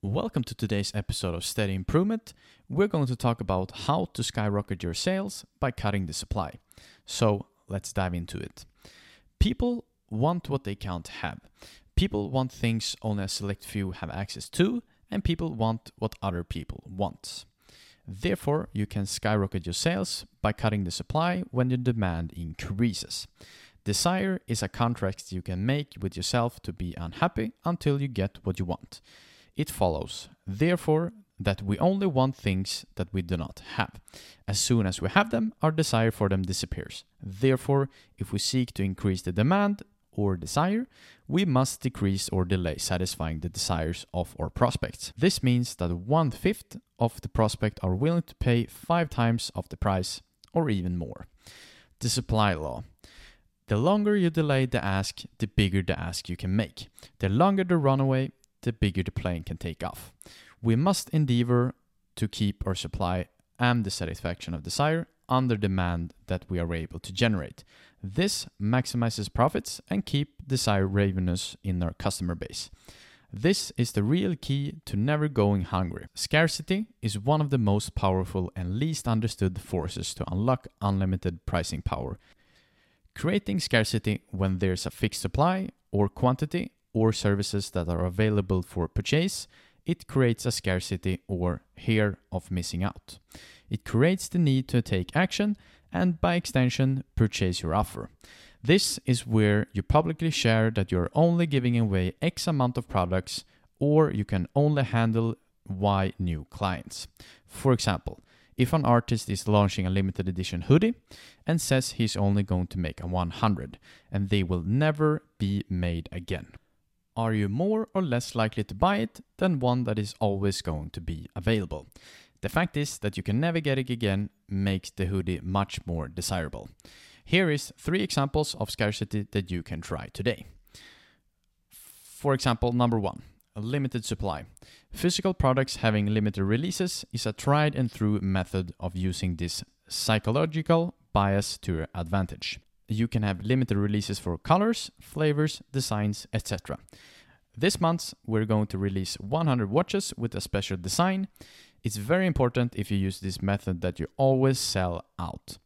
Welcome to today's episode of Steady Improvement. We're going to talk about how to skyrocket your sales by cutting the supply. So let's dive into it. People want what they can't have. People want things only a select few have access to, and people want what other people want. Therefore, you can skyrocket your sales by cutting the supply when your demand increases. Desire is a contract you can make with yourself to be unhappy until you get what you want. It follows, therefore, that we only want things that we do not have. As soon as we have them, our desire for them disappears. Therefore, if we seek to increase the demand or desire, we must decrease or delay satisfying the desires of our prospects. This means that one fifth of the prospect are willing to pay five times of the price or even more. The supply law. The longer you delay the ask, the bigger the ask you can make. The longer the runaway, the bigger the plane can take off. We must endeavor to keep our supply and the satisfaction of desire under demand that we are able to generate. This maximizes profits and keep desire ravenous in our customer base. This is the real key to never going hungry. Scarcity is one of the most powerful and least understood forces to unlock unlimited pricing power. Creating scarcity when there's a fixed supply or quantity or services that are available for purchase, it creates a scarcity or fear of missing out. It creates the need to take action and, by extension, purchase your offer. This is where you publicly share that you're only giving away X amount of products or you can only handle Y new clients. For example, if an artist is launching a limited edition hoodie and says he's only going to make a 100 and they will never be made again are you more or less likely to buy it than one that is always going to be available? The fact is that you can never get it again makes the hoodie much more desirable. Here is three examples of scarcity that you can try today. For example, number one, a limited supply. Physical products having limited releases is a tried and true method of using this psychological bias to your advantage you can have limited releases for colors, flavors, designs, etc. This month, we're going to release 100 watches with a special design. It's very important if you use this method that you always sell out.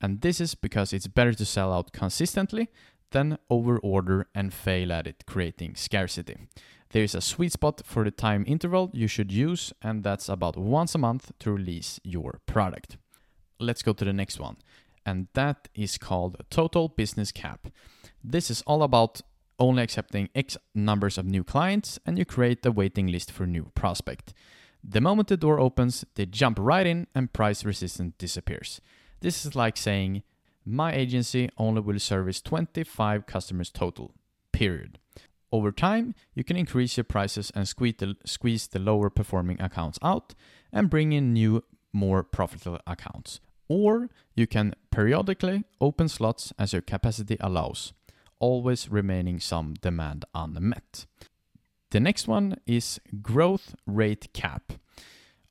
And this is because it's better to sell out consistently than overorder and fail at it, creating scarcity. There is a sweet spot for the time interval you should use, and that's about once a month to release your product. Let's go to the next one and that is called Total Business Cap. This is all about only accepting X numbers of new clients, and you create a waiting list for new prospect. The moment the door opens, they jump right in and price resistance disappears. This is like saying, my agency only will service 25 customers total, period. Over time, you can increase your prices and squeeze the, squeeze the lower performing accounts out and bring in new, more profitable accounts or you can periodically open slots as your capacity allows, always remaining some demand unmet. The next one is growth rate cap.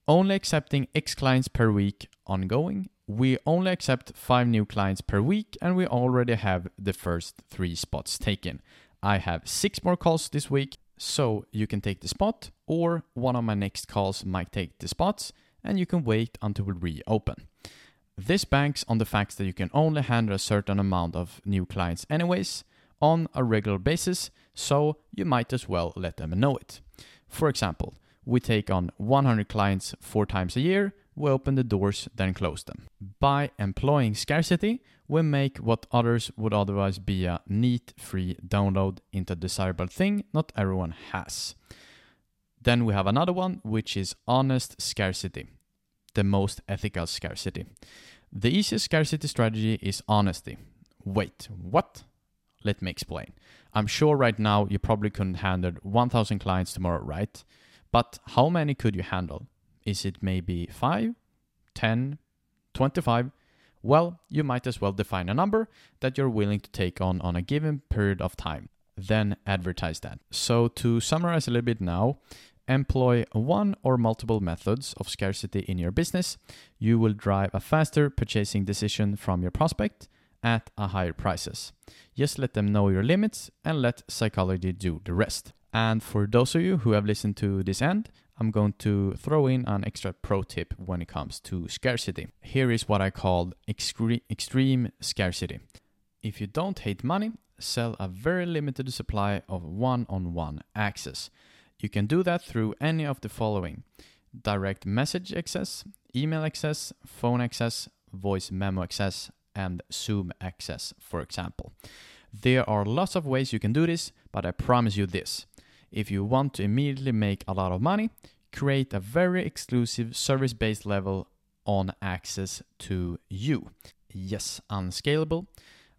Only accepting X clients per week ongoing. We only accept 5 new clients per week and we already have the first 3 spots taken. I have 6 more calls this week, so you can take the spot or one of my next calls might take the spots and you can wait until we reopen. This banks on the fact that you can only handle a certain amount of new clients anyways on a regular basis, so you might as well let them know it. For example, we take on 100 clients four times a year, we open the doors, then close them. By employing scarcity, we make what others would otherwise be a neat free download into a desirable thing not everyone has. Then we have another one, which is honest scarcity the most ethical scarcity. The easiest scarcity strategy is honesty. Wait, what? Let me explain. I'm sure right now you probably couldn't handle 1000 clients tomorrow, right? But how many could you handle? Is it maybe 5, 10, 25? Well, you might as well define a number that you're willing to take on on a given period of time. Then advertise that. So, to summarize a little bit now, employ one or multiple methods of scarcity in your business, you will drive a faster purchasing decision from your prospect at a higher prices. Just let them know your limits and let psychology do the rest. And for those of you who have listened to this end, I'm going to throw in an extra pro tip when it comes to scarcity. Here is what I call excre- extreme scarcity. If you don't hate money, sell a very limited supply of one on one access. You can do that through any of the following direct message access, email access, phone access, voice memo access, and Zoom access, for example. There are lots of ways you can do this, but I promise you this if you want to immediately make a lot of money, create a very exclusive service based level on access to you. Yes, unscalable,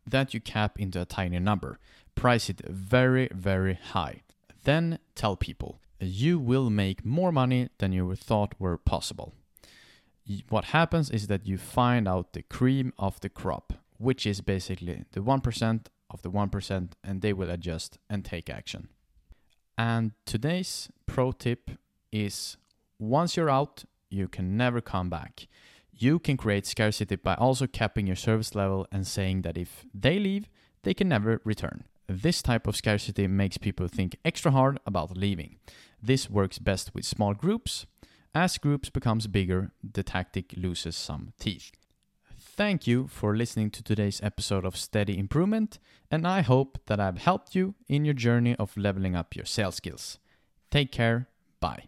that you cap into a tiny number. Price it very, very high. Then tell people you will make more money than you thought were possible. What happens is that you find out the cream of the crop, which is basically the 1% of the 1%, and they will adjust and take action. And today's pro tip is once you're out, you can never come back. You can create scarcity by also capping your service level and saying that if they leave, they can never return. This type of scarcity makes people think extra hard about leaving. This works best with small groups. As groups becomes bigger, the tactic loses some teeth. Thank you for listening to today's episode of Steady Improvement, and I hope that I've helped you in your journey of leveling up your sales skills. Take care. Bye.